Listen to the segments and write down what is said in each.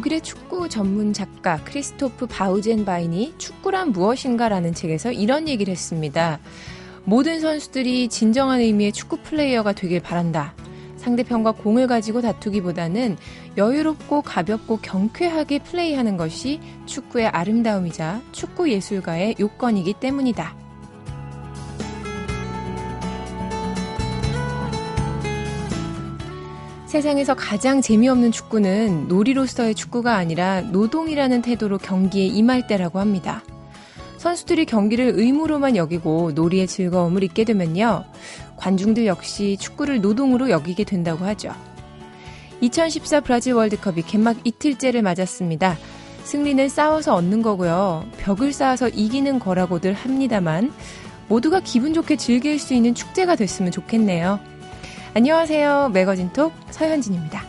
독일의 축구 전문 작가 크리스토프 바우젠바인이 축구란 무엇인가라는 책에서 이런 얘기를 했습니다. 모든 선수들이 진정한 의미의 축구 플레이어가 되길 바란다. 상대편과 공을 가지고 다투기보다는 여유롭고 가볍고 경쾌하게 플레이하는 것이 축구의 아름다움이자 축구 예술가의 요건이기 때문이다. 세상에서 가장 재미없는 축구는 놀이로서의 축구가 아니라 노동이라는 태도로 경기에 임할 때라고 합니다. 선수들이 경기를 의무로만 여기고 놀이의 즐거움을 잊게 되면요. 관중들 역시 축구를 노동으로 여기게 된다고 하죠. 2014 브라질 월드컵이 개막 이틀째를 맞았습니다. 승리는 싸워서 얻는 거고요. 벽을 쌓아서 이기는 거라고들 합니다만 모두가 기분 좋게 즐길 수 있는 축제가 됐으면 좋겠네요. 안녕하세요. 매거진톡 서현진입니다.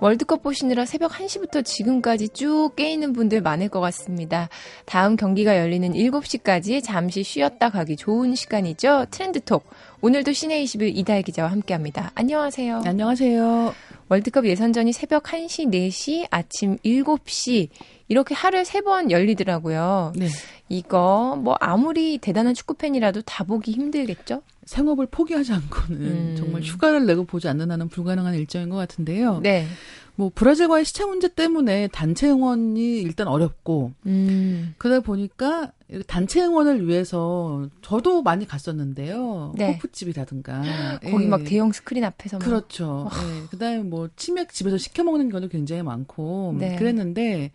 월드컵 보시느라 새벽 1시부터 지금까지 쭉 깨있는 분들 많을 것 같습니다. 다음 경기가 열리는 7시까지 잠시 쉬었다 가기 좋은 시간이죠. 트렌드톡. 오늘도 시내 21 이달 기자와 함께 합니다. 안녕하세요. 안녕하세요. 월드컵 예선전이 새벽 1시, 4시, 아침 7시 이렇게 하루에 세 번 열리더라고요. 네. 이거 뭐 아무리 대단한 축구 팬이라도 다 보기 힘들겠죠? 생업을 포기하지 않고는 음. 정말 휴가를 내고 보지 않는 한은 불가능한 일정인 것 같은데요. 네. 뭐 브라질과의 시차 문제 때문에 단체 응원이 일단 어렵고 음. 그러다 보니까 단체 응원을 위해서 저도 많이 갔었는데요. 네. 호프집이라든가 거기 예. 막 대형 스크린 앞에서 그렇죠. 예. 그다음에 뭐 치맥 집에서 시켜 먹는 경우도 굉장히 많고 네. 그랬는데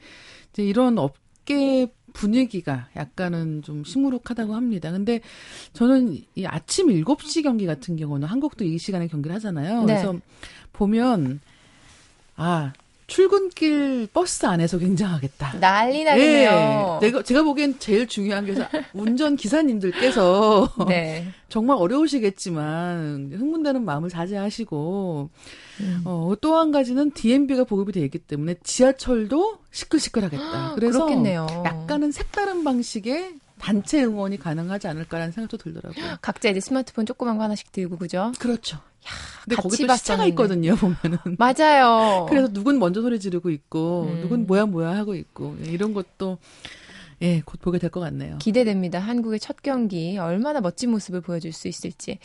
이제 이런 업계 분위기가 약간은 좀 시무룩하다고 합니다. 근데 저는 이 아침 7시 경기 같은 경우는 한국도 이 시간에 경기를 하잖아요. 네. 그래서 보면 아, 출근길 버스 안에서 굉장하겠다. 난리 나겠네요. 네, 내가 제가 보기엔 제일 중요한 게 운전 기사님들께서 네. 정말 어려우시겠지만 흥분되는 마음을 자제하시고 음. 어, 또 한 가지는 DMB가 보급이 되어 있기 때문에 지하철도 시끌시끌하겠다. 그래서 그렇겠네요. 약간은 색다른 방식의 단체 응원이 가능하지 않을까라는 생각도 들더라고요. 각자 이제 스마트폰 조그만 거 하나씩 들고 그죠? 그렇죠. 야, 근데 거기 또 시차가 있거든요, 보면은. 맞아요. 그래서 누군 먼저 소리 지르고 있고, 음. 누군 뭐야 뭐야 하고 있고, 예, 이런 것도 예, 곧 보게 될 것 같네요. 기대됩니다. 한국의 첫 경기 얼마나 멋진 모습을 보여줄 수 있을지.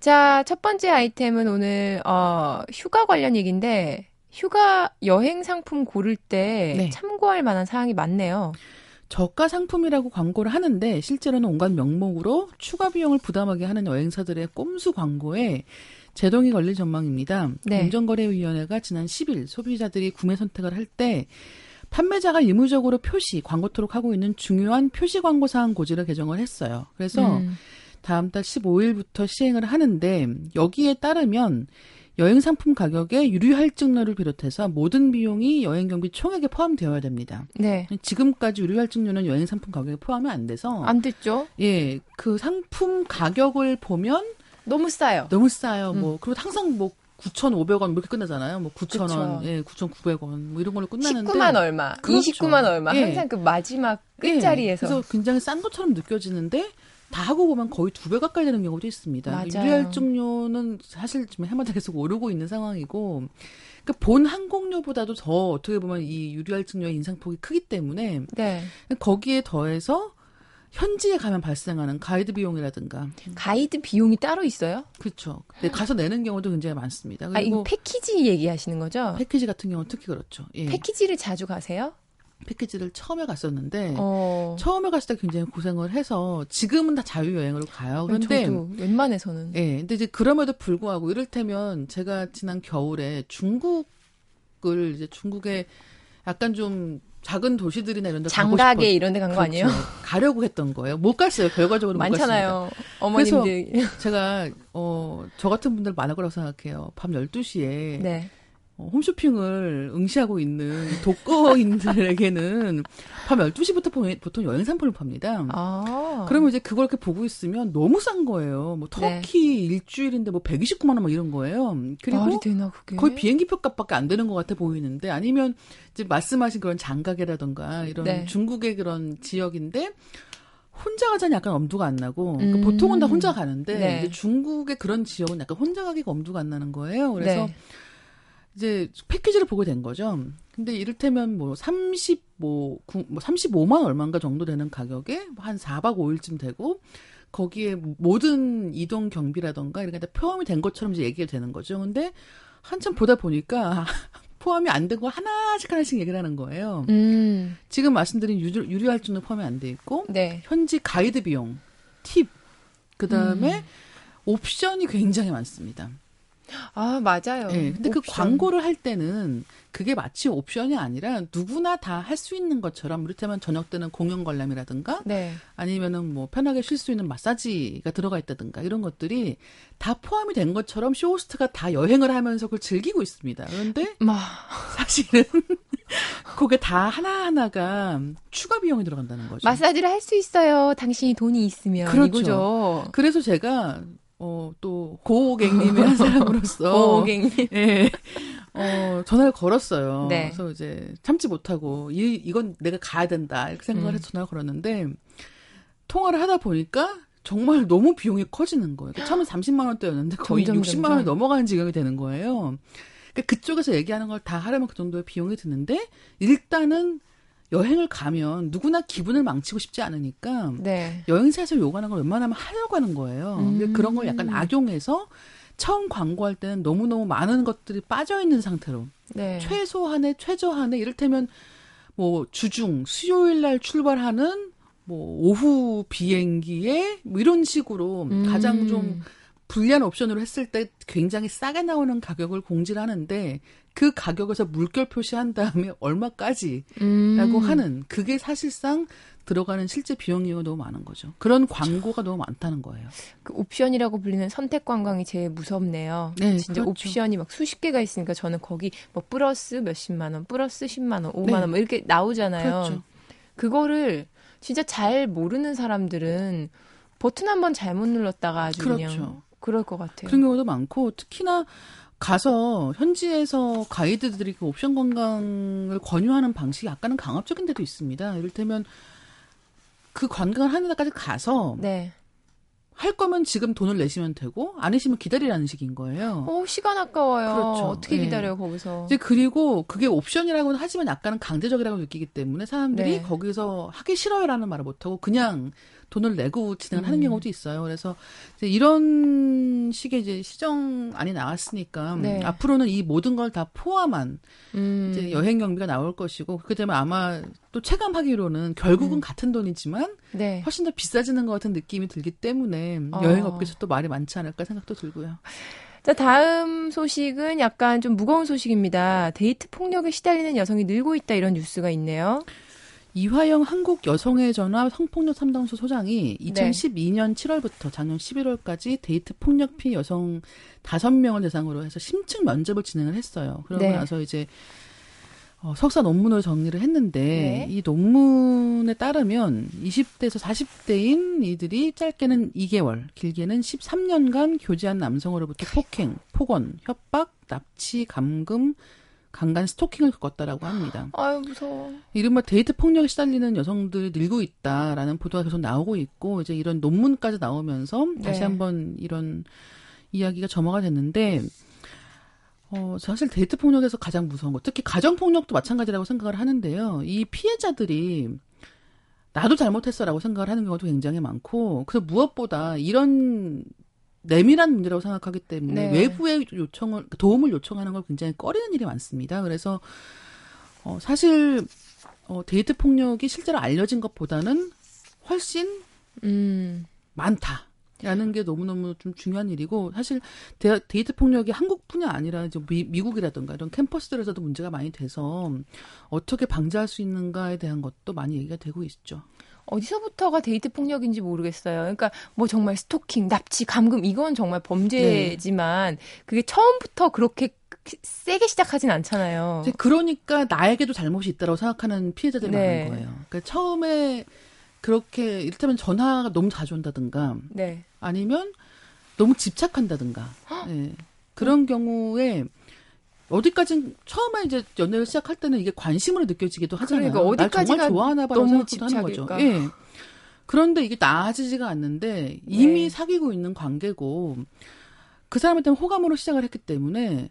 자, 첫 번째 아이템은 오늘 어, 휴가 관련 얘기인데 휴가 여행 상품 고를 때 네. 참고할 만한 사항이 많네요. 저가 상품이라고 광고를 하는데 실제로는 온갖 명목으로 추가 비용을 부담하게 하는 여행사들의 꼼수 광고에 제동이 걸릴 전망입니다. 네. 공정거래위원회가 지난 10일 소비자들이 구매 선택을 할 때 판매자가 의무적으로 표시, 광고토록 하고 있는 중요한 표시 광고 사항 고지를 개정을 했어요. 그래서 음. 다음 달 15일부터 시행을 하는데 여기에 따르면 여행 상품 가격에 유류 할증료를 비롯해서 모든 비용이 여행 경비 총액에 포함되어야 됩니다. 네. 지금까지 유류 할증료는 여행 상품 가격에 포함이 안 돼서 안 됐죠. 예, 그 상품 가격을 보면 너무 싸요. 너무 싸요. 음. 뭐 그리고 항상 뭐 9,500원 이렇게 끝나잖아요. 뭐 9,000원, 예, 9,900원 뭐 이런 걸로 끝나는데 19만 얼마, 그렇죠. 29만 얼마 예. 항상 그 마지막 끝자리에서 예. 그래서 굉장히 싼 것처럼 느껴지는데 다 하고 보면 거의 두 배 가까이 되는 경우도 있습니다. 유리할증료는 사실 지금 해마다 계속 오르고 있는 상황이고 그러니까 본 항공료보다도 더 어떻게 보면 이 유리할증료의 인상폭이 크기 때문에 네. 거기에 더해서 현지에 가면 발생하는 가이드 비용이라든가 가이드 비용이 따로 있어요? 그렇죠. 네, 가서 내는 경우도 굉장히 많습니다. 아, 이거 패키지 얘기하시는 거죠? 패키지 같은 경우는 특히 그렇죠. 예. 패키지를 자주 가세요? 패키지를 처음에 갔었는데 어. 처음에 갔을 때 굉장히 고생을 해서 지금은 다 자유 여행으로 가요. 그런데 저도 웬만해서는 예. 근데 이제 그럼에도 불구하고 이를테면 제가 지난 겨울에 중국을 이제 중국에 약간 좀 작은 도시들이나 이런 데 장가게 이런 데 간거 그렇죠. 아니에요? 가려고 했던 거예요. 못 갔어요. 결과적으로 많잖아요. 어머님들. 그래서 제가 어 저 같은 분들 많을 거라고 생각해요. 밤 12시에 네. 어, 홈쇼핑을 응시하고 있는 독거인들에게는 밤 12시부터 보통 여행 상품을 팝니다. 아. 그러면 이제 그걸 이렇게 보고 있으면 너무 싼 거예요. 뭐 터키 네. 일주일인데 뭐 129만 원 막 이런 거예요. 그리고 되나, 거의 비행기 표 값밖에 안 되는 것 같아 보이는데 아니면 이제 말씀하신 그런 장가게라던가 이런 네. 중국의 그런 지역인데 혼자 가자니 약간 엄두가 안 나고 그러니까 음. 보통은 다 혼자 가는데 네. 중국의 그런 지역은 약간 혼자 가기가 엄두가 안 나는 거예요. 그래서 네. 이제 패키지를 보게 된 거죠. 근데 이를테면 뭐 35, 뭐 35만 뭐 얼마인가 정도 되는 가격에 한 4박 5일쯤 되고 거기에 모든 이동 경비라던가 이런 게 다 포함이 된 것처럼 이제 얘기가 되는 거죠. 근데 한참 보다 보니까 포함이 안 된 거 하나씩 하나씩 얘기를 하는 거예요. 음. 지금 말씀드린 유료, 유료 할증도 포함이 안 돼 있고 네. 현지 가이드 비용, 팁, 그 다음에 음. 옵션이 굉장히 많습니다. 아, 맞아요. 네, 근데 그 옵션. 그 광고를 할 때는 그게 마치 옵션이 아니라 누구나 다 할 수 있는 것처럼 이를테면 저녁 때는 공연 관람이라든가 네. 아니면은 뭐 편하게 쉴 수 있는 마사지가 들어가 있다든가 이런 것들이 다 포함이 된 것처럼 쇼호스트가 다 여행을 하면서 그걸 즐기고 있습니다. 그런데 마. 사실은 그게 다 하나하나가 추가 비용이 들어간다는 거죠. 마사지를 할 수 있어요. 당신이 돈이 있으면. 그렇죠. 이거죠. 그래서 제가 어, 또, 한 사람으로서. 고객님. 예. 어, 전화를 걸었어요. 네. 그래서 이제 참지 못하고, 이, 이건 내가 가야 된다. 이렇게 생각을 음. 해서 전화를 걸었는데, 통화를 하다 보니까 정말 너무 비용이 커지는 거예요. 처음에 30만원대였는데 거의 점점, 60만원이 점점. 넘어가는 지경이 되는 거예요. 그러니까 그쪽에서 얘기하는 걸 다 하려면 그 정도의 비용이 드는데, 일단은 여행을 가면 누구나 기분을 망치고 싶지 않으니까 네. 여행사에서 요구하는 걸 웬만하면 하려고 하는 거예요. 음. 근데 그런 걸 약간 악용해서 처음 광고할 때는 너무너무 많은 것들이 빠져 있는 상태로 네. 최소한의 최저한의 이를테면 뭐 주중 수요일 날 출발하는 뭐 오후 비행기에 뭐 이런 식으로 음. 가장 좀 불리한 옵션으로 했을 때 굉장히 싸게 나오는 가격을 공지를 하는데 그 가격에서 물결 표시한 다음에 얼마까지라고 음. 하는 그게 사실상 들어가는 실제 비용이 너무 많은 거죠. 그런 광고가 너무 많다는 거예요. 그 옵션이라고 불리는 선택 관광이 제일 무섭네요. 네, 진짜 그렇죠. 옵션이 막 수십 개가 있으니까 저는 거기 뭐 플러스 몇십만 원, 플러스 십만 원, 오만 네. 원뭐 이렇게 나오잖아요. 그렇죠. 그거를 진짜 잘 모르는 사람들은 버튼 한 번 잘못 눌렀다가 아주 그렇죠. 그냥 그럴 것 같아요. 그런 경우도 많고 특히나 가서 현지에서 가이드들이 그 옵션 관광을 권유하는 방식이 약간은 강압적인 데도 있습니다. 이를테면 그 관광을 하는 데까지 가서 네. 할 거면 지금 돈을 내시면 되고 아니시면 기다리라는 식인 거예요. 어, 시간 아까워요. 그렇죠. 어떻게 네. 기다려요, 거기서. 이제 그리고 그게 옵션이라고는 하지만 약간은 강제적이라고 느끼기 때문에 사람들이 네. 거기서 하기 싫어요라는 말을 못 하고 그냥 돈을 내고 진행을 하는 음. 경우도 있어요. 그래서 이런 식의 이제 시정안이 나왔으니까 네. 앞으로는 이 모든 걸 다 포함한 음. 이제 여행 경비가 나올 것이고 그렇게 되면 아마 또 체감하기로는 결국은 음. 같은 돈이지만 네. 훨씬 더 비싸지는 것 같은 느낌이 들기 때문에 어. 여행 업계에서 또 말이 많지 않을까 생각도 들고요. 자, 다음 소식은 약간 좀 무거운 소식입니다. 데이트 폭력에 시달리는 여성이 늘고 있다 이런 뉴스가 있네요. 이화영 한국 여성의 전화 성폭력 상담소 소장이 2012년 네. 7월부터 작년 11월까지 데이트 폭력 피해 여성 5명을 대상으로 해서 심층 면접을 진행을 했어요. 그러고 네. 나서 이제 어, 석사 논문을 정리를 했는데 네. 이 논문에 따르면 20대에서 40대인 이들이 짧게는 2개월, 길게는 13년간 교제한 남성으로부터 폭행, 폭언, 협박, 납치, 감금, 강간 스토킹을 겪었다라고 합니다. 아유 무서워. 이른바 데이트 폭력에 시달리는 여성들이 늘고 있다라는 보도가 계속 나오고 있고 이제 이런 논문까지 나오면서 네. 다시 한번 이런 이야기가 점화가 됐는데 어 사실 데이트 폭력에서 가장 무서운 거 특히 가정 폭력도 마찬가지라고 생각을 하는데요. 이 피해자들이 나도 잘못했어라고 생각을 하는 경우도 굉장히 많고 그래서 무엇보다 이런 내밀한 문제라고 생각하기 때문에 네. 외부의 요청을 도움을 요청하는 걸 굉장히 꺼리는 일이 많습니다. 그래서 어 사실 어 데이트 폭력이 실제로 알려진 것보다는 훨씬 음. 많다. 라는 게 너무너무 좀 중요한 일이고 사실 데, 이트 폭력이 한국뿐이 아니라 이제 미, 미국이라든가 이런 캠퍼스들에서도 문제가 많이 돼서 어떻게 방지할 수 있는가에 대한 것도 많이 얘기가 되고 있죠. 어디서부터가 데이트 폭력인지 모르겠어요. 그러니까 뭐 정말 스토킹, 납치, 감금 이건 정말 범죄지만 네. 그게 처음부터 그렇게 세게 시작하진 않잖아요. 그러니까 나에게도 잘못이 있다고 생각하는 피해자들이 네. 많은 거예요. 그러니까 처음에 그렇게 이를테면 전화가 너무 자주 온다든가 네. 아니면 너무 집착한다든가 네. 그런 경우에 어디까지 처음에 이제 연애를 시작할 때는 이게 관심으로 느껴지기도 하잖아요. 그러니까 어디까지가 정말 좋아하나 봐라고 너무 생각도 하는 거죠. 예. 그런데 이게 나아지지가 않는데 이미 네. 사귀고 있는 관계고 그 사람한테는 호감으로 시작을 했기 때문에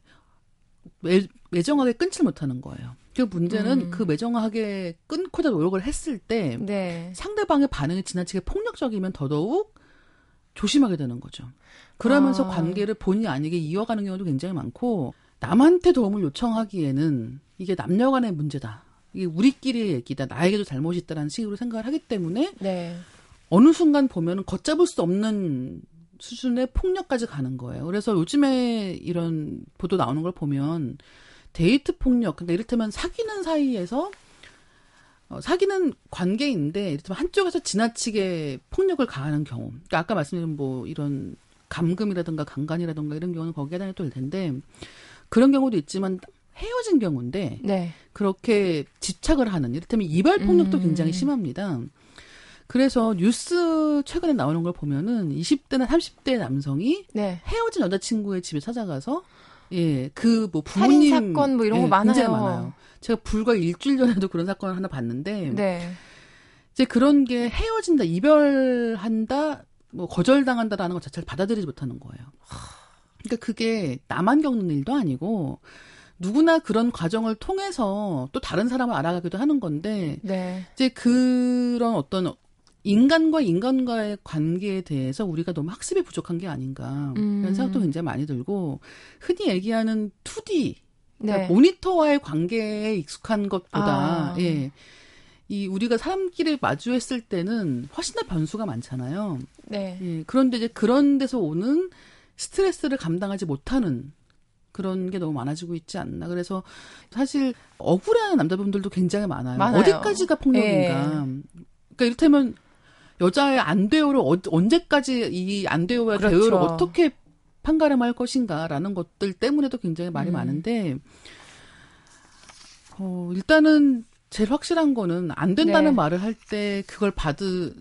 매, 매정하게 끊질 못하는 거예요. 그 문제는 음. 그 매정하게 끊고자 노력을 했을 때 네. 상대방의 반응이 지나치게 폭력적이면 더더욱 조심하게 되는 거죠. 그러면서 아. 관계를 본의 아니게 이어가는 경우도 굉장히 많고 남한테 도움을 요청하기에는 이게 남녀 간의 문제다. 이게 우리끼리의 얘기다. 나에게도 잘못이 있다라는 식으로 생각을 하기 때문에 네. 어느 순간 보면은 걷잡을 수 없는 수준의 폭력까지 가는 거예요. 그래서 요즘에 이런 보도 나오는 걸 보면 데이트 폭력, 그러니까 이를테면 사귀는 사이에서 어, 사귀는 관계인데 이를테면 한쪽에서 지나치게 폭력을 가하는 경우. 그러니까 아까 말씀드린 뭐 이런 감금이라든가 강간이라든가 이런 경우는 거기에 해당이 될 텐데 그런 경우도 있지만 헤어진 경우인데 네. 그렇게 집착을 하는 이를테면 이별 폭력도 음. 굉장히 심합니다. 그래서 뉴스 최근에 나오는 걸 보면은 20대나 30대 남성이 네. 헤어진 여자친구의 집에 찾아가서 예, 그 뭐 부모님 사건 뭐 이런 거 예, 많아요. 굉장히 많아요. 제가 불과 일주일 전에도 그런 사건을 하나 봤는데 네. 이제 그런 게 헤어진다, 이별한다, 뭐 거절당한다라는 것 자체를 받아들이지 못하는 거예요. 그러니까 그게 나만 겪는 일도 아니고 누구나 그런 과정을 통해서 또 다른 사람을 알아가기도 하는 건데 네. 이제 그런 어떤 인간과 인간과의 관계에 대해서 우리가 너무 학습이 부족한 게 아닌가 음. 이런 생각도 굉장히 많이 들고 흔히 얘기하는 2D 그러니까 네. 모니터와의 관계에 익숙한 것보다 아. 예. 이 우리가 사람끼리 마주했을 때는 훨씬 더 변수가 많잖아요. 네. 예. 그런데 이제 그런 데서 오는 스트레스를 감당하지 못하는 그런 게 너무 많아지고 있지 않나. 그래서 사실 억울해하는 남자분들도 굉장히 많아요. 많아요. 어디까지가 폭력인가. 예. 그러니까 이를테면 여자의 안 돼요를 어, 언제까지 이 안 돼요와 그렇죠. 돼요를 어떻게 판가름할 것인가라는 것들 때문에도 굉장히 말이 음. 많은데 어, 일단은 제일 확실한 거는 안 된다는 네. 말을 할 때 그걸 받으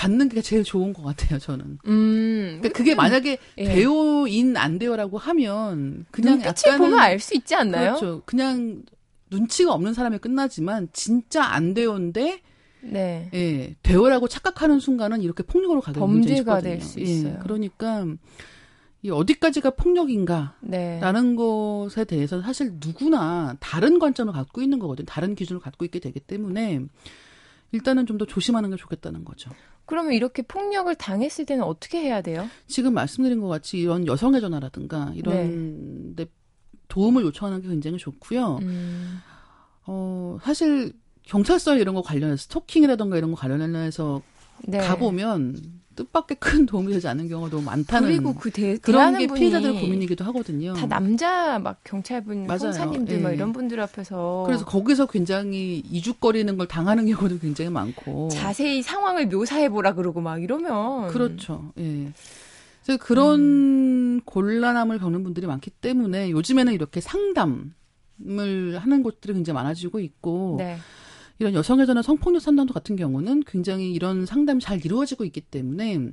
받는 게 제일 좋은 것 같아요, 저는. 음. 그러니까 그게 만약에 예. 돼요인 안 돼요라고 하면 그냥 눈빛을 보면 알 수 있지 않나요? 그렇죠. 그냥 눈치가 없는 사람이 끝나지만 진짜 안 돼요인데 네. 예, 돼요라고 착각하는 순간은 이렇게 폭력으로 가게 범죄가 될 수 있어요. 예, 그러니까 이 어디까지가 폭력인가라는 네. 것에 대해서 사실 누구나 다른 관점을 갖고 있는 거거든요. 다른 기준을 갖고 있게 되기 때문에 일단은 좀 더 조심하는 게 좋겠다는 거죠. 그러면 이렇게 폭력을 당했을 때는 어떻게 해야 돼요? 지금 말씀드린 것 같이 이런 여성의 전화라든가 이런 네. 데 도움을 요청하는 게 굉장히 좋고요. 음. 어, 사실 경찰서 이런 거 관련해서 스토킹이라든가 이런 거 관련해서 네. 가보면 뜻밖의 큰 도움이 되지 않는 경우가 너무 많다는 그리고 그 대, 그런 게 피해자들 고민이기도 하거든요. 다 남자 막 경찰분, 형사님들 예. 막 이런 분들 앞에서 그래서 거기서 굉장히 이죽거리는 걸 당하는 경우도 굉장히 많고 자세히 상황을 묘사해 보라 그러고 막 이러면 그렇죠. 예. 그래서 그런 음. 곤란함을 겪는 분들이 많기 때문에 요즘에는 이렇게 상담을 하는 곳들이 굉장히 많아지고 있고. 네. 이런 여성의 전화 성폭력 상담도 같은 경우는 굉장히 이런 상담이 잘 이루어지고 있기 때문에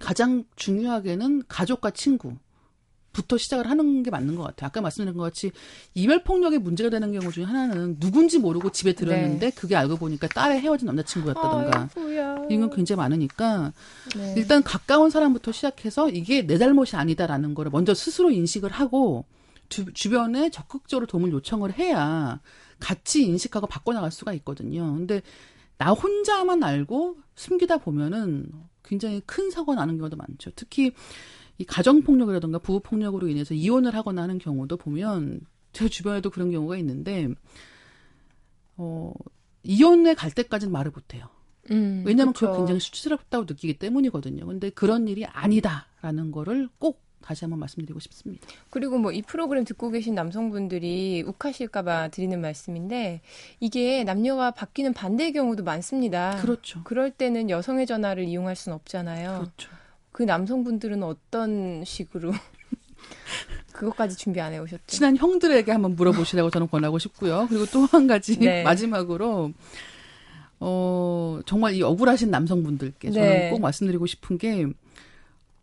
가장 중요하게는 가족과 친구. 부터 시작을 하는 게 맞는 것 같아요. 아까 말씀드린 것 같이 이별 폭력의 문제가 되는 경우 중에 하나는 누군지 모르고 집에 들었는데 네. 그게 알고 보니까 딸의 헤어진 남자친구였다던가 이런 건 굉장히 많으니까 네. 일단 가까운 사람부터 시작해서 이게 내 잘못이 아니다라는 거를 먼저 스스로 인식을 하고 주, 주변에 적극적으로 도움을 요청을 해야 같이 인식하고 바꿔나갈 수가 있거든요. 근데 나 혼자만 알고 숨기다 보면은 굉장히 큰 사고가 나는 경우도 많죠. 특히 이 가정폭력이라든가 부부폭력으로 인해서 이혼을 하거나 하는 경우도 보면 제 주변에도 그런 경우가 있는데, 어, 이혼에 갈 때까지는 말을 못해요. 음, 왜냐하면 그게 굉장히 수치스럽다고 느끼기 때문이거든요. 근데 그런 일이 아니다라는 거를 꼭 다시 한번 말씀드리고 싶습니다. 그리고 뭐 이 프로그램 듣고 계신 남성분들이 욱하실까봐 드리는 말씀인데 이게 남녀가 바뀌는 반대의 경우도 많습니다. 그렇죠. 그럴 때는 여성의 전화를 이용할 수는 없잖아요. 그렇죠. 그 남성분들은 어떤 식으로 그것까지 준비 안 해오셨죠? 친한 형들에게 한번 물어보시라고 저는 권하고 싶고요. 그리고 또 한 가지 네. 마지막으로 어 정말 이 억울하신 남성분들께 저는 네. 꼭 말씀드리고 싶은 게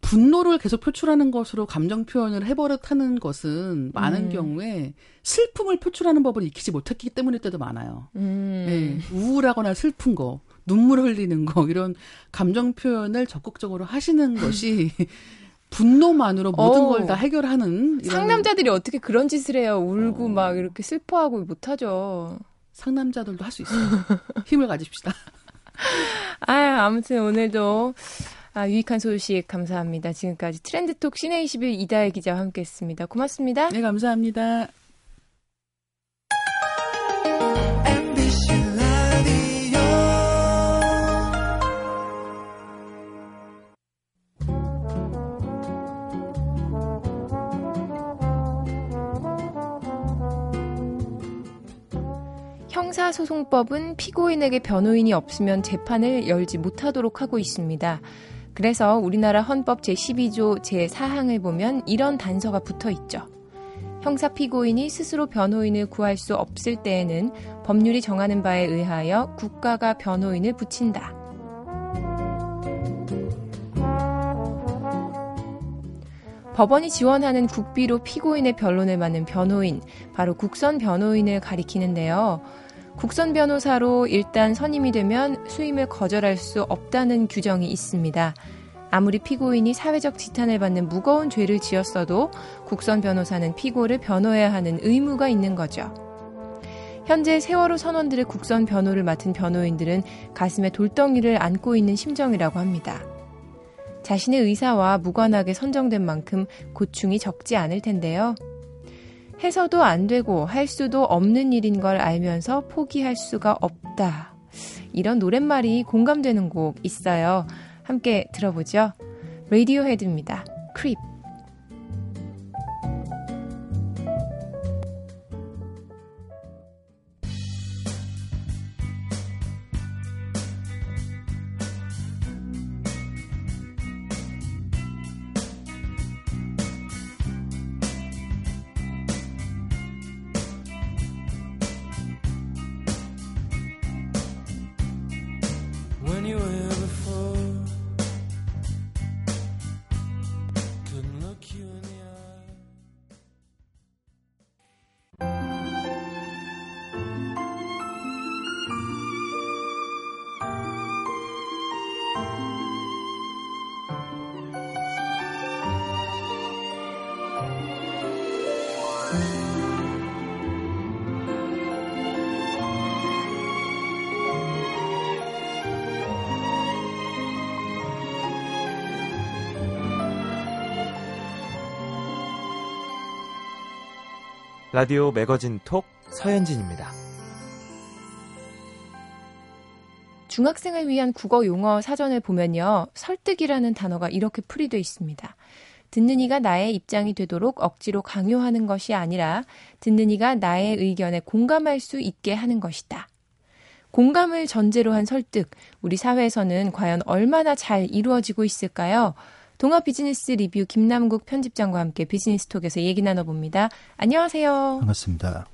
분노를 계속 표출하는 것으로 감정 표현을 해버릇하는 것은 많은 음. 경우에 슬픔을 표출하는 법을 익히지 못했기 때문일 때도 많아요. 음. 네, 우울하거나 슬픈 거, 눈물 흘리는 거 이런 감정 표현을 적극적으로 하시는 것이 분노만으로 모든 걸 다 해결하는 상남자들이 어떻게 그런 짓을 해요? 울고 어. 막 이렇게 슬퍼하고 못하죠. 상남자들도 할 수 있어요. 힘을 가집시다. 아, 아무튼 오늘도 아, 유익한 소식 감사합니다. 지금까지 트렌드톡 시내 21 이다혜 기자와 함께했습니다. 고맙습니다. 네, 감사합니다. 형사소송법은 피고인에게 변호인이 없으면 재판을 열지 못하도록 하고 있습니다. 그래서 우리나라 헌법 제12조 제4항을 보면 이런 단서가 붙어 있죠. 형사 피고인이 스스로 변호인을 구할 수 없을 때에는 법률이 정하는 바에 의하여 국가가 변호인을 붙인다. 법원이 지원하는 국비로 피고인의 변론을 맡는 변호인, 바로 국선 변호인을 가리키는데요. 국선 변호사로 일단 선임이 되면 수임을 거절할 수 없다는 규정이 있습니다. 아무리 피고인이 사회적 지탄을 받는 무거운 죄를 지었어도 국선 변호사는 피고를 변호해야 하는 의무가 있는 거죠. 현재 세월호 선원들의 국선 변호를 맡은 변호인들은 가슴에 돌덩이를 안고 있는 심정이라고 합니다. 자신의 의사와 무관하게 선정된 만큼 고충이 적지 않을 텐데요. 해서도 안 되고 할 수도 없는 일인 걸 알면서 포기할 수가 없다. 이런 노랫말이 공감되는 곡 있어요. 함께 들어보죠. 라디오 헤드입니다. 크립. genuine. 라디오 매거진 톡 서현진입니다. 중학생을 위한 국어 용어 사전을 보면요. 설득이라는 단어가 이렇게 풀이되어 있습니다. 듣는 이가 나의 입장이 되도록 억지로 강요하는 것이 아니라 듣는 이가 나의 의견에 공감할 수 있게 하는 것이다. 공감을 전제로 한 설득, 우리 사회에서는 과연 얼마나 잘 이루어지고 있을까요? 동아 비즈니스 리뷰 김남국 편집장과 함께 비즈니스톡에서 얘기 나눠봅니다. 안녕하세요. 반갑습니다.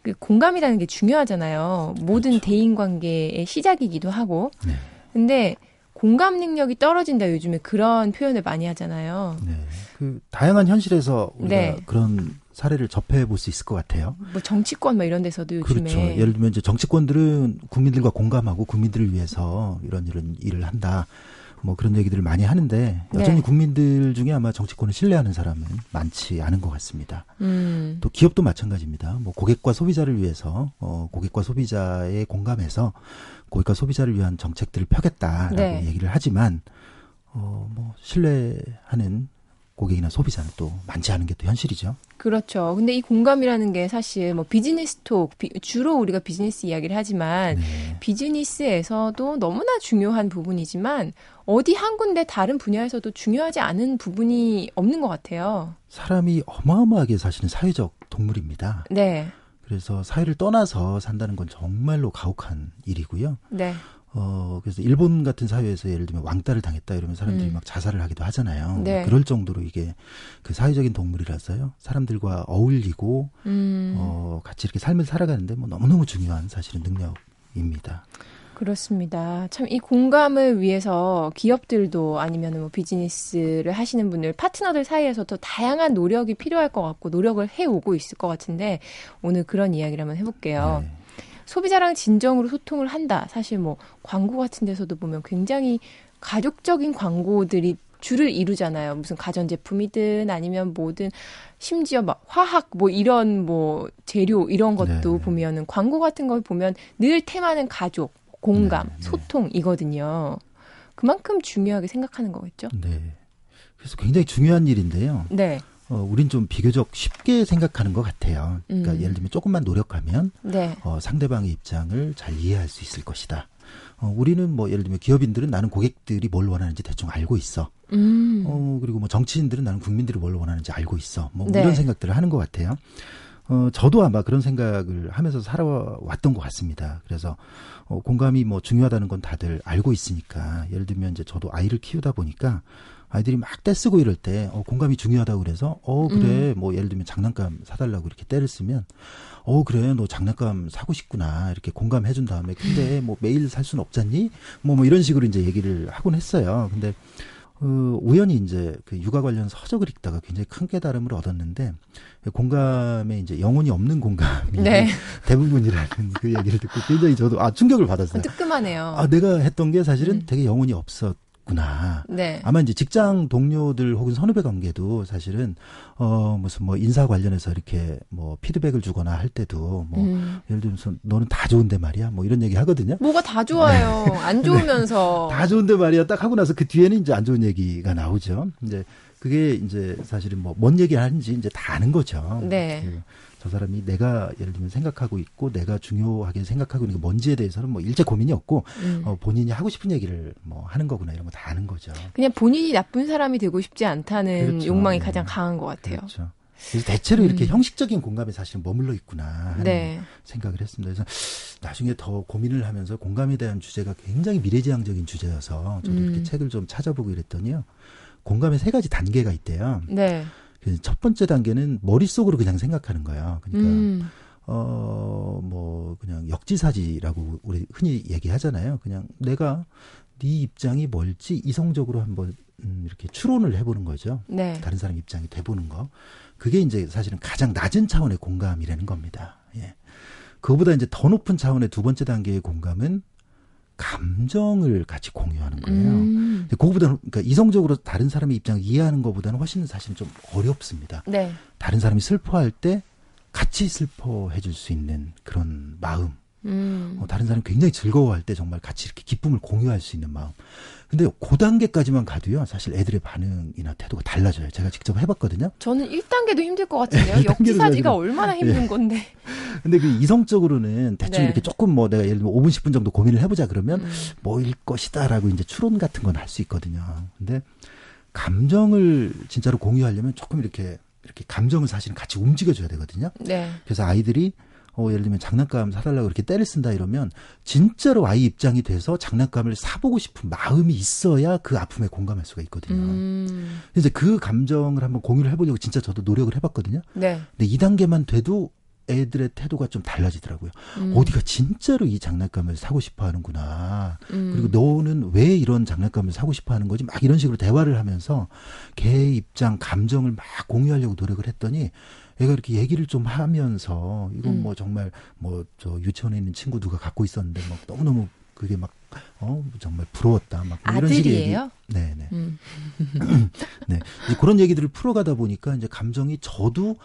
그 공감이라는 게 중요하잖아요. 모든 그렇죠. 대인 관계의 시작이기도 하고. 네. 근데 공감 능력이 떨어진다 요즘에 그런 표현을 많이 하잖아요. 네. 그 다양한 현실에서 우리가 네. 그런 사례를 접해 볼 수 있을 것 같아요. 뭐 정치권 뭐 이런 데서도 요즘에 그렇죠. 예를 들면 이제 정치권들은 국민들과 공감하고 국민들을 위해서 이런 이런 일을 한다. 뭐 그런 얘기들을 많이 하는데 여전히 네. 국민들 중에 아마 정치권을 신뢰하는 사람은 많지 않은 것 같습니다. 음. 또 기업도 마찬가지입니다. 뭐 고객과 소비자를 위해서 어 고객과 소비자의 공감해서 고객과 소비자를 위한 정책들을 펴겠다라고 네. 얘기를 하지만 어뭐 신뢰하는 고객이나 소비자는 또 많지 않은 게 또 현실이죠. 그렇죠. 근데 이 공감이라는 게 사실 뭐 비즈니스 톡, 주로 우리가 비즈니스 이야기를 하지만 네. 비즈니스에서도 너무나 중요한 부분이지만 어디 한 군데 다른 분야에서도 중요하지 않은 부분이 없는 것 같아요. 사람이 어마어마하게 사실은 사회적 동물입니다. 네. 그래서 사회를 떠나서 산다는 건 정말로 가혹한 일이고요. 네. 어, 그래서 일본 같은 사회에서 예를 들면 왕따를 당했다 이러면 사람들이 음. 막 자살을 하기도 하잖아요. 네. 그럴 정도로 이게 그 사회적인 동물이라서요. 사람들과 어울리고, 음. 어, 같이 이렇게 삶을 살아가는데 뭐 너무너무 중요한 사실은 능력입니다. 그렇습니다. 참 이 공감을 위해서 기업들도 아니면 뭐 비즈니스를 하시는 분들 파트너들 사이에서도 다양한 노력이 필요할 것 같고 노력을 해오고 있을 것 같은데 오늘 그런 이야기를 한번 해볼게요. 네. 소비자랑 진정으로 소통을 한다. 사실 뭐 광고 같은 데서도 보면 굉장히 가족적인 광고들이 줄을 이루잖아요. 무슨 가전제품이든 아니면 뭐든 심지어 막 화학 뭐 이런 뭐 재료 이런 것도 네. 보면은 광고 같은 걸 보면 늘 테마는 가족, 공감, 네, 네. 소통이거든요. 그만큼 중요하게 생각하는 거겠죠? 네. 그래서 굉장히 중요한 일인데요. 네. 어, 우린 좀 비교적 쉽게 생각하는 것 같아요. 그러니까 음. 예를 들면 조금만 노력하면 네. 어, 상대방의 입장을 잘 이해할 수 있을 것이다. 어, 우리는 뭐 예를 들면 기업인들은 나는 고객들이 뭘 원하는지 대충 알고 있어. 음. 어, 그리고 뭐 정치인들은 나는 국민들이 뭘 원하는지 알고 있어. 뭐 네. 이런 생각들을 하는 것 같아요. 어, 저도 아마 그런 생각을 하면서 살아왔던 것 같습니다. 그래서 어, 공감이 뭐 중요하다는 건 다들 알고 있으니까 예를 들면 이제 저도 아이를 키우다 보니까 아이들이 막 떼쓰고 이럴 때 어, 공감이 중요하다고 그래서 어 그래 음. 뭐 예를 들면 장난감 사달라고 이렇게 떼를 쓰면 어 그래 너 장난감 사고 싶구나 이렇게 공감해 준 다음에 근데 뭐 매일 살 수는 없잖니 뭐, 뭐 이런 식으로 이제 얘기를 하곤 했어요 근데 그 우연히 이제 그 육아 관련 서적을 읽다가 굉장히 큰 깨달음을 얻었는데 공감에 이제 영혼이 없는 공감이 네. 대부분이라는 그 얘기를 듣고 굉장히 저도 아 충격을 받았어요. 뜨끔하네요. 아 내가 했던 게 사실은 음. 되게 영혼이 없었 구나. 네. 아마 이제 직장 동료들 혹은 선후배 관계도 사실은 어 무슨 뭐 인사 관련해서 이렇게 뭐 피드백을 주거나 할 때도 뭐 음. 예를 들면서 너는 다 좋은데 말이야 뭐 이런 얘기 하거든요. 뭐가 다 좋아요. 네. 안 좋으면서 네. 다 좋은데 말이야 딱 하고 나서 그 뒤에는 이제 안 좋은 얘기가 나오죠. 이제 그게 이제 사실은 뭐 뭔 얘기 하는지 이제 다 아는 거죠. 네. 그 저 사람이 내가 예를 들면 생각하고 있고 내가 중요하게 생각하고 있는 게 뭔지에 대해서는 뭐 일체 고민이 없고 음. 어, 본인이 하고 싶은 얘기를 뭐 하는 거구나 이런 거 다 아는 거죠. 그냥 본인이 나쁜 사람이 되고 싶지 않다는 그렇죠. 욕망이 네. 가장 강한 것 같아요. 그렇죠. 그래서 대체로 음. 이렇게 형식적인 공감에 사실은 머물러 있구나 하는 네. 생각을 했습니다. 그래서 나중에 더 고민을 하면서 공감에 대한 주제가 굉장히 미래지향적인 주제여서 저도 음. 이렇게 책을 좀 찾아보고 이랬더니요. 공감의 세 가지 단계가 있대요. 네. 첫 번째 단계는 머릿속으로 그냥 생각하는 거예요. 그러니까 음. 어, 뭐, 그냥 역지사지라고 우리 흔히 얘기하잖아요. 그냥 내가 네 입장이 뭘지 이성적으로 한번 음, 이렇게 추론을 해보는 거죠. 네. 다른 사람 입장이 돼보는 거. 그게 이제 사실은 가장 낮은 차원의 공감이라는 겁니다. 예. 그거보다 이제 더 높은 차원의 두 번째 단계의 공감은 감정을 같이 공유하는 거예요. 음. 그거보다는 그러니까 이성적으로 다른 사람의 입장을 이해하는 것보다는 훨씬 사실은 좀 어렵습니다. 네. 다른 사람이 슬퍼할 때 같이 슬퍼해 줄 수 있는 그런 마음. 음. 어, 다른 사람이 굉장히 즐거워할 때 정말 같이 이렇게 기쁨을 공유할 수 있는 마음. 근데 그 단계까지만 가도요, 사실 애들의 반응이나 태도가 달라져요. 제가 직접 해봤거든요. 저는 1단계도 힘들 것 같은데요. 역지사지가 얼마나 힘든 네. 건데. 근데 그 이성적으로는 대충 네. 이렇게 조금 뭐 내가 예를 들면 5분, 10분 정도 고민을 해보자 그러면 음. 뭐일 것이다라고 이제 추론 같은 건 할 수 있거든요. 근데 감정을 진짜로 공유하려면 조금 이렇게 이렇게 감정을 사실은 같이 움직여줘야 되거든요. 네. 그래서 아이들이 어, 예를 들면 장난감 사달라고 이렇게 때를 쓴다 이러면 진짜로 아이 입장이 돼서 장난감을 사보고 싶은 마음이 있어야 그 아픔에 공감할 수가 있거든요. 음. 이제 그 감정을 한번 공유를 해보려고 진짜 저도 노력을 해봤거든요. 네. 근데 2단계만 돼도 애들의 태도가 좀 달라지더라고요. 음. 어디가 진짜로 이 장난감을 사고 싶어 하는구나. 음. 그리고 너는 왜 이런 장난감을 사고 싶어 하는 거지? 막 이런 식으로 대화를 하면서 걔의 입장, 감정을 막 공유하려고 노력을 했더니 애가 이렇게 얘기를 좀 하면서 이건 음. 뭐 정말 뭐 저 유치원에 있는 친구 누가 갖고 있었는데 막 너무 너무 그게 막 어, 정말 부러웠다. 막 이런 식의 얘기. 네, 네. 음. 네. 이제 그런 얘기들을 풀어가다 보니까 이제 감정이 저도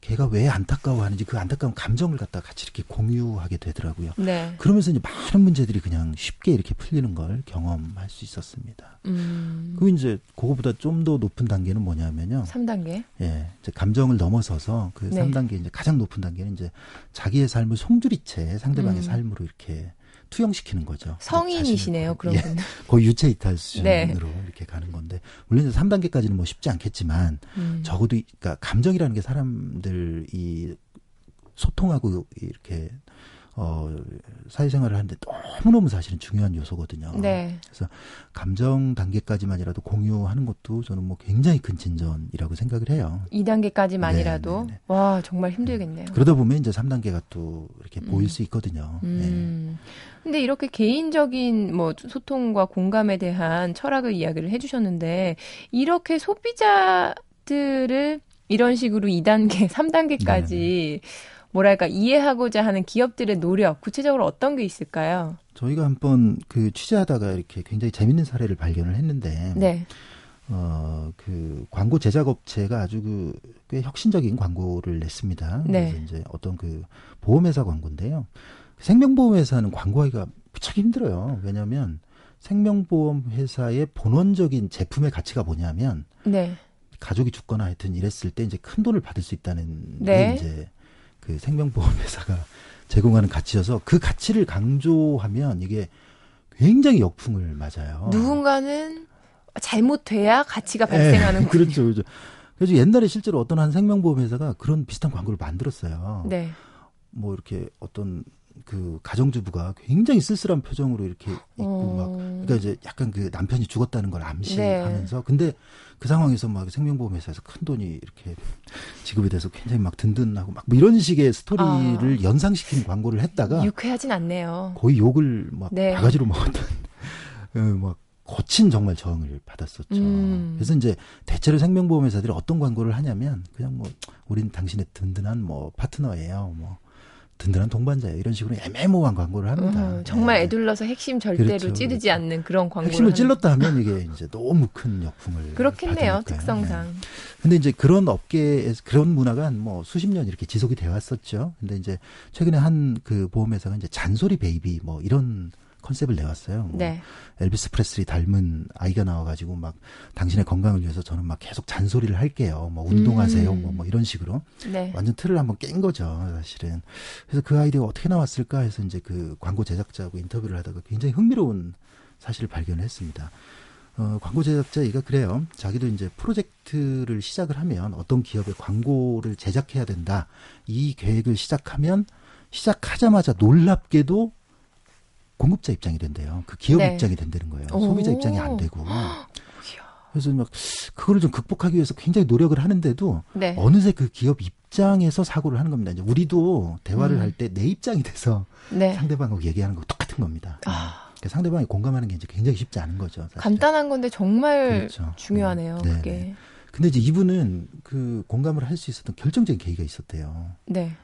걔가 왜 안타까워하는지 그 안타까운 감정을 갖다 같이 이렇게 공유하게 되더라고요. 네. 그러면서 이제 많은 문제들이 그냥 쉽게 이렇게 풀리는 걸 경험할 수 있었습니다. 음. 그리고 이제 그거보다 좀 더 높은 단계는 뭐냐면요. 3단계? 예. 이제 감정을 넘어서서 그 네. 3단계 이제 가장 높은 단계는 이제 자기의 삶을 송두리째 상대방의 음. 삶으로 이렇게 투영시키는 거죠. 성인이시네요, 그런 예, 분. 거의 유체 이탈 수준으로 네. 이렇게 가는 건데 물론 이제 3단계까지는 뭐 쉽지 않겠지만 음. 적어도 그러니까 감정이라는 게 사람들 이 소통하고 이렇게 어, 사회생활을 하는데 너무너무 사실은 중요한 요소거든요. 네. 그래서 감정 단계까지만이라도 공유하는 것도 저는 뭐 굉장히 큰 진전이라고 생각을 해요. 2단계까지만이라도? 네, 네, 네. 와, 정말 힘들겠네요. 그러다 보면 이제 3단계가 또 이렇게 음. 보일 수 있거든요. 음. 네. 근데 이렇게 개인적인 뭐 소통과 공감에 대한 철학을 이야기를 해주셨는데, 이렇게 소비자들을 이런 식으로 2단계, 3단계까지 네. 뭐랄까 이해하고자 하는 기업들의 노력 구체적으로 어떤 게 있을까요? 저희가 한번 그 취재하다가 이렇게 굉장히 재밌는 사례를 발견을 했는데 네. 어, 그 광고 제작 업체가 아주 그 꽤 혁신적인 광고를 냈습니다. 네. 그래서 이제 어떤 그 보험회사 광고인데요. 생명보험회사는 광고하기가 무척 힘들어요. 왜냐하면 생명보험 회사의 본원적인 제품의 가치가 뭐냐면 네. 가족이 죽거나 하여튼 이랬을 때 이제 큰 돈을 받을 수 있다는 네. 게 이제 그 생명보험 회사가 제공하는 가치여서 그 가치를 강조하면 이게 굉장히 역풍을 맞아요. 누군가는 잘못돼야 가치가 네, 발생하는 거죠. 그렇죠, 그렇죠. 그래서 옛날에 실제로 어떤 한 생명보험 회사가 그런 비슷한 광고를 만들었어요. 네. 뭐 이렇게 어떤 그 가정주부가 굉장히 쓸쓸한 표정으로 이렇게 있고 어... 막 그러니까 이제 약간 그 남편이 죽었다는 걸 암시하면서 네. 근데 그 상황에서 막 생명보험 회사에서 큰 돈이 이렇게 지급이 돼서 굉장히 막 든든하고 막 뭐 이런 식의 스토리를 아... 연상시키는 광고를 했다가 유쾌하진 않네요. 거의 욕을 막 네. 바가지로 먹었던 어, 막 거친 정말 저항을 받았었죠. 음. 그래서 이제 대체로 생명보험 회사들이 어떤 광고를 하냐면 그냥 뭐 우린 당신의 든든한 뭐 파트너예요. 뭐 든든한 동반자예요. 이런 식으로 애매모호한 광고를 합니다. 음, 정말 네. 애둘러서 핵심 절대로 그렇죠. 찌르지 않는 그런 광고. 핵심을 찔렀다 하면 이게 이제 너무 큰 역풍을 그렇겠네요. 받으니까요. 특성상. 네. 근데 이제 그런 업계에 그런 문화가 뭐 수십 년 이렇게 지속이 되어 왔었죠. 근데 이제 최근에 한 그 보험회사가 이제 잔소리 베이비 뭐 이런 컨셉을 내왔어요. 뭐 네. 엘비스 프레슬리 닮은 아이가 나와가지고 막 당신의 건강을 위해서 저는 막 계속 잔소리를 할게요. 뭐 운동하세요. 음. 뭐, 뭐 이런 식으로 네. 완전 틀을 한번 깬 거죠, 사실은. 그래서 그 아이디어가 어떻게 나왔을까 해서 이제 그 광고 제작자하고 인터뷰를 하다가 굉장히 흥미로운 사실을 발견했습니다. 어, 광고 제작자이가 그래요. 자기도 이제 프로젝트를 시작을 하면 어떤 기업의 광고를 제작해야 된다. 이 계획을 시작하면 시작하자마자 놀랍게도 공급자 입장이 된대요. 그 기업 네. 입장이 된다는 거예요. 오. 소비자 입장이 안 되고. 그래서 막 그거를 좀 극복하기 위해서 굉장히 노력을 하는데도 네. 어느새 그 기업 입장에서 사고를 하는 겁니다. 이제 우리도 대화를 음. 할때 내 입장이 돼서 네. 상대방하고 얘기하는 거 똑같은 겁니다. 아. 그러니까 상대방이 공감하는 게 이제 굉장히 쉽지 않은 거죠. 사실. 간단한 건데 정말 그렇죠. 중요하네요. 네. 그게. 네. 근데 이제 이분은 그 공감을 할 수 있었던 결정적인 계기가 있었대요. 네.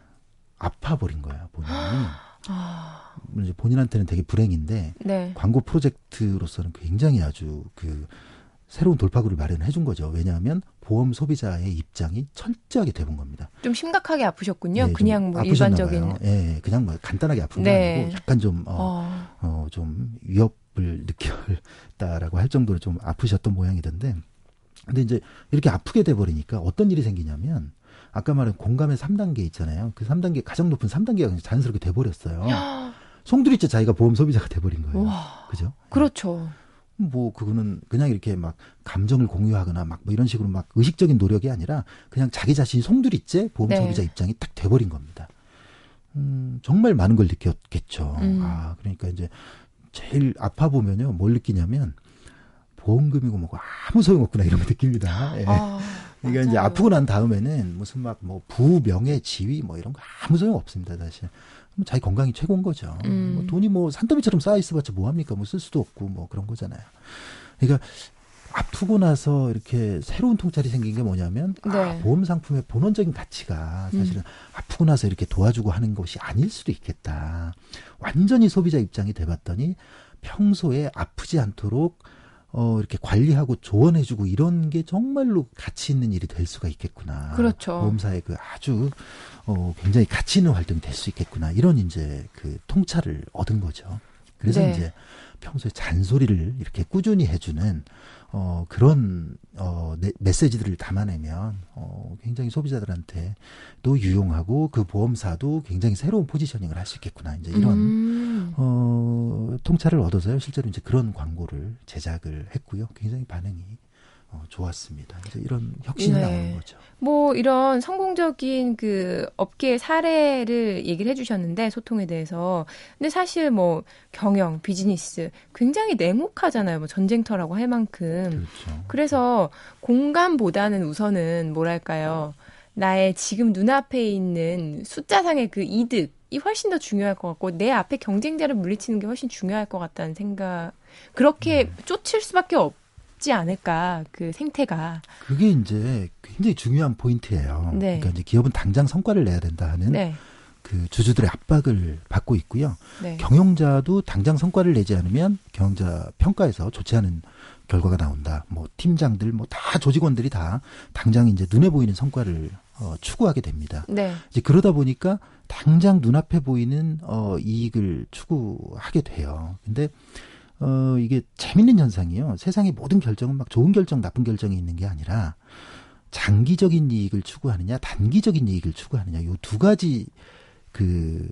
아파 버린 거야 본인이. 아... 이제 본인한테는 되게 불행인데 네. 광고 프로젝트로서는 굉장히 아주 그 새로운 돌파구를 마련해 준 거죠. 왜냐하면 보험 소비자의 입장이 철저하게 돼본 겁니다. 좀 심각하게 아프셨군요. 네, 그냥 뭐 일반적인. 예, 네, 그냥 뭐 간단하게 아픈 게 네. 아니고 약간 좀, 어, 어. 어, 좀 위협을 느꼈다라고 할 정도로 좀 아프셨던 모양이던데. 근데 이제 이렇게 아프게 돼버리니까 어떤 일이 생기냐면 아까 말한 공감의 3단계 있잖아요. 그 3단계 가장 높은 3단계가 자연스럽게 돼 버렸어요. 송두리째 자기가 보험 소비자가 돼 버린 거예요. 와, 그죠? 그렇죠. 뭐 그거는 그냥 이렇게 막 감정을 공유하거나 막 뭐 이런 식으로 막 의식적인 노력이 아니라 그냥 자기 자신이 송두리째 보험 네. 소비자 입장이 딱 돼 버린 겁니다. 음, 정말 많은 걸 느꼈겠죠. 음. 아, 그러니까 이제 제일 아파 보면요, 뭘 느끼냐면 보험금이고 뭐고 아무 소용없구나 이런 거 느낍니다. 예. 아. 그러니까 맞아요. 이제 아프고 난 다음에는 무슨 막 뭐 부명예 지위 뭐 이런 거 아무 소용 없습니다 사실. 뭐 자기 건강이 최고인 거죠. 음. 뭐 돈이 뭐 산더미처럼 쌓여 있어봤자 뭐 합니까? 뭐 쓸 수도 없고 뭐 그런 거잖아요. 그러니까 아프고 나서 이렇게 새로운 통찰이 생긴 게 뭐냐면 아, 네. 아, 보험 상품의 본원적인 가치가 사실은 음. 아프고 나서 이렇게 도와주고 하는 것이 아닐 수도 있겠다. 완전히 소비자 입장이 돼봤더니 평소에 아프지 않도록 어, 이렇게 관리하고 조언해주고 이런 게 정말로 가치 있는 일이 될 수가 있겠구나. 그렇죠. 보험사의 그 아주, 어, 굉장히 가치 있는 활동이 될 수 있겠구나. 이런 이제 그 통찰을 얻은 거죠. 그래서 네. 이제 평소에 잔소리를 이렇게 꾸준히 해주는 어, 그런, 어, 네, 메시지들을 담아내면, 어, 굉장히 소비자들한테 또 유용하고 그 보험사도 굉장히 새로운 포지셔닝을 할 수 있겠구나. 이제 이런, 음. 어, 통찰을 얻어서요. 실제로 이제 그런 광고를 제작을 했고요. 굉장히 반응이 어, 좋았습니다. 이제 이런 혁신이 네. 나오는 거죠. 뭐 이런 성공적인 그 업계의 사례를 얘기를 해주셨는데 소통에 대해서 근데 사실 뭐 경영 비즈니스 굉장히 냉혹하잖아요 뭐 전쟁터라고 할 만큼 그렇죠. 그래서 공감보다는 우선은 뭐랄까요 나의 지금 눈앞에 있는 숫자상의 그 이득 이 훨씬 더 중요할 것 같고 내 앞에 경쟁자를 물리치는 게 훨씬 중요할 것 같다는 생각 그렇게 음. 쫓을 수밖에 없. 없지 않을까 그 생태가 그게 이제 굉장히 중요한 포인트예요. 네. 그러니까 이제 기업은 당장 성과를 내야 된다 하는 네. 그 주주들의 압박을 받고 있고요. 네. 경영자도 당장 성과를 내지 않으면 경영자 평가에서 좋지 않은 결과가 나온다. 뭐 팀장들 뭐 다 조직원들이 다 당장 이제 눈에 보이는 성과를 어, 추구하게 됩니다. 네. 이제 그러다 보니까 당장 눈앞에 보이는 어 이익을 추구하게 돼요. 근데 어, 이게 재밌는 현상이요. 세상의 모든 결정은 막 좋은 결정, 나쁜 결정이 있는 게 아니라 장기적인 이익을 추구하느냐, 단기적인 이익을 추구하느냐, 요 두 가지 그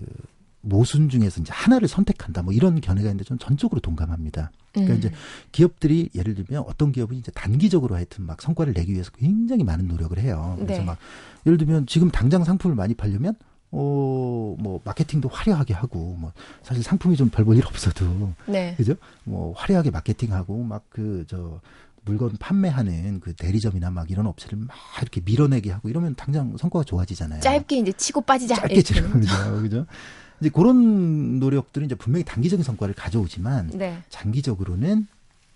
모순 중에서 이제 하나를 선택한다. 뭐 이런 견해가 있는데 좀 전적으로 동감합니다. 그러니까 음. 이제 기업들이 예를 들면 어떤 기업은 이제 단기적으로 하여튼 막 성과를 내기 위해서 굉장히 많은 노력을 해요. 그래서 네. 막 예를 들면 지금 당장 상품을 많이 팔려면 어, 뭐, 마케팅도 화려하게 하고, 뭐, 사실 상품이 좀 별볼 일 없어도. 네. 그죠? 뭐, 화려하게 마케팅하고, 막 그, 저, 물건 판매하는 그 대리점이나 막 이런 업체를 막 이렇게 밀어내게 하고 이러면 당장 성과가 좋아지잖아요. 짧게 이제 치고 빠지자. 짧게 치고. 그죠? 이제 그런 노력들은 이제 분명히 단기적인 성과를 가져오지만 네. 장기적으로는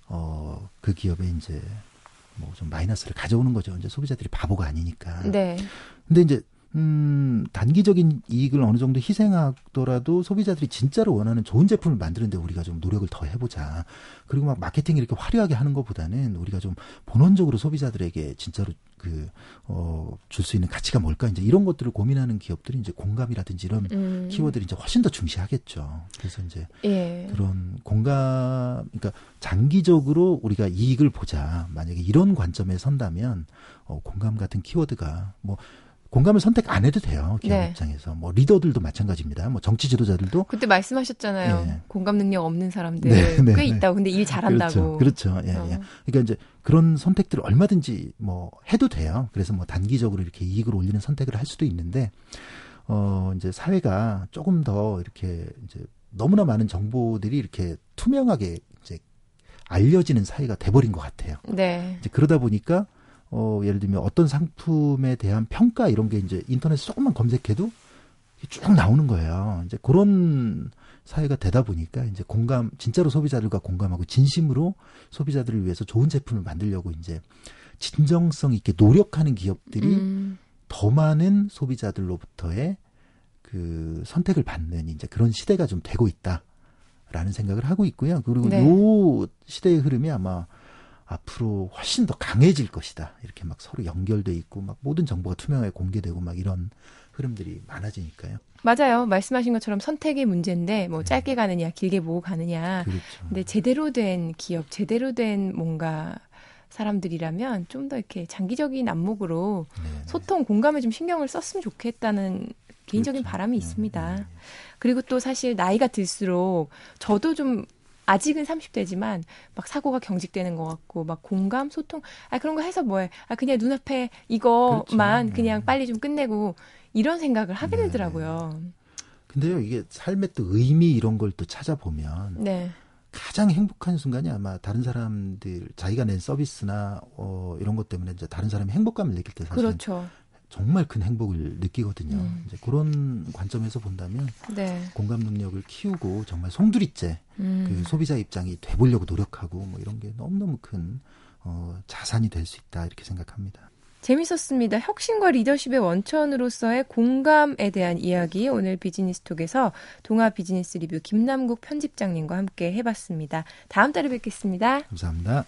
어, 그 기업에 이제 뭐 좀 마이너스를 가져오는 거죠. 이제 소비자들이 바보가 아니니까. 네. 근데 이제 음, 단기적인 이익을 어느 정도 희생하더라도 소비자들이 진짜로 원하는 좋은 제품을 만드는데 우리가 좀 노력을 더 해보자. 그리고 막 마케팅 이렇게 화려하게 하는 것보다는 우리가 좀 본원적으로 소비자들에게 진짜로 그, 어, 줄 수 있는 가치가 뭘까? 이제 이런 것들을 고민하는 기업들이 이제 공감이라든지 이런 음. 키워드를 이제 훨씬 더 중시하겠죠. 그래서 이제 예. 그런 공감, 그러니까 장기적으로 우리가 이익을 보자. 만약에 이런 관점에 선다면, 어, 공감 같은 키워드가 뭐, 공감을 선택 안 해도 돼요. 기업 네. 입장에서. 뭐 리더들도 마찬가지입니다. 뭐 정치 지도자들도 그때 말씀하셨잖아요. 예. 공감 능력 없는 사람들 네, 네, 꽤 네. 있다고. 근데 일 잘한다고. 그렇죠. 그렇죠. 예, 어. 예. 그러니까 이제 그런 선택들을 얼마든지 뭐 해도 돼요. 그래서 뭐 단기적으로 이렇게 이익을 올리는 선택을 할 수도 있는데 어 이제 사회가 조금 더 이렇게 이제 너무나 많은 정보들이 이렇게 투명하게 이제 알려지는 사회가 돼버린 것 같아요. 네. 이제 그러다 보니까 어, 예를 들면 어떤 상품에 대한 평가 이런 게 이제 인터넷에 조금만 검색해도 쭉 나오는 거예요. 이제 그런 사회가 되다 보니까 이제 공감, 진짜로 소비자들과 공감하고 진심으로 소비자들을 위해서 좋은 제품을 만들려고 이제 진정성 있게 노력하는 기업들이 음. 더 많은 소비자들로부터의 그 선택을 받는 이제 그런 시대가 좀 되고 있다라는 생각을 하고 있고요. 그리고 네. 요 시대의 흐름이 아마 앞으로 훨씬 더 강해질 것이다. 이렇게 막 서로 연결돼 있고 막 모든 정보가 투명하게 공개되고 막 이런 흐름들이 많아지니까요. 맞아요. 말씀하신 것처럼 선택의 문제인데 뭐 네. 짧게 가느냐, 길게 보고 가느냐. 그렇죠. 근데 제대로 된 기업, 제대로 된 뭔가 사람들이라면 좀 더 이렇게 장기적인 안목으로 네, 네. 소통, 공감에 좀 신경을 썼으면 좋겠다는 개인적인 그렇죠. 바람이 네, 있습니다. 네. 그리고 또 사실 나이가 들수록 저도 좀 아직은 30대지만 막 사고가 경직되는 것 같고 막 공감 소통 아 그런 거 해서 뭐해 아 그냥 눈앞에 이거만 그렇죠. 그냥 네. 빨리 좀 끝내고 이런 생각을 하게 네. 되더라고요. 근데요 이게 삶의 또 의미 이런 걸 또 찾아보면 네. 가장 행복한 순간이 아마 다른 사람들 자기가 낸 서비스나 어 이런 것 때문에 이제 다른 사람이 행복감을 느낄 때 사실 그렇죠. 정말 큰 행복을 느끼거든요. 음. 이제 그런 관점에서 본다면 네. 공감 능력을 키우고 정말 송두리째 음. 그 소비자 입장이 돼보려고 노력하고 뭐 이런 게 너무너무 큰 어, 자산이 될 수 있다 이렇게 생각합니다. 재밌었습니다. 혁신과 리더십의 원천으로서의 공감에 대한 이야기 오늘 비즈니스톡에서 동아 비즈니스 리뷰 김남국 편집장님과 함께 해봤습니다. 다음 달에 뵙겠습니다. 감사합니다.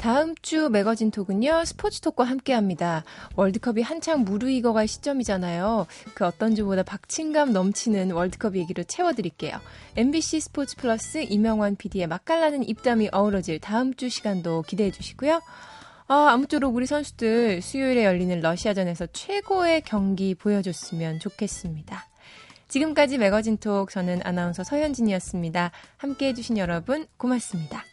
다음 주 매거진 톡은요, 스포츠 톡과 함께 합니다. 월드컵이 한창 무르익어갈 시점이잖아요. 그 어떤 주보다 박진감 넘치는 월드컵 얘기로 채워드릴게요. MBC 스포츠 플러스 이명환 PD의 맛깔나는 입담이 어우러질 다음 주 시간도 기대해 주시고요. 아, 아무쪼록 우리 선수들 수요일에 열리는 러시아전에서 최고의 경기 보여줬으면 좋겠습니다. 지금까지 매거진 톡 저는 아나운서 서현진이었습니다. 함께 해주신 여러분 고맙습니다.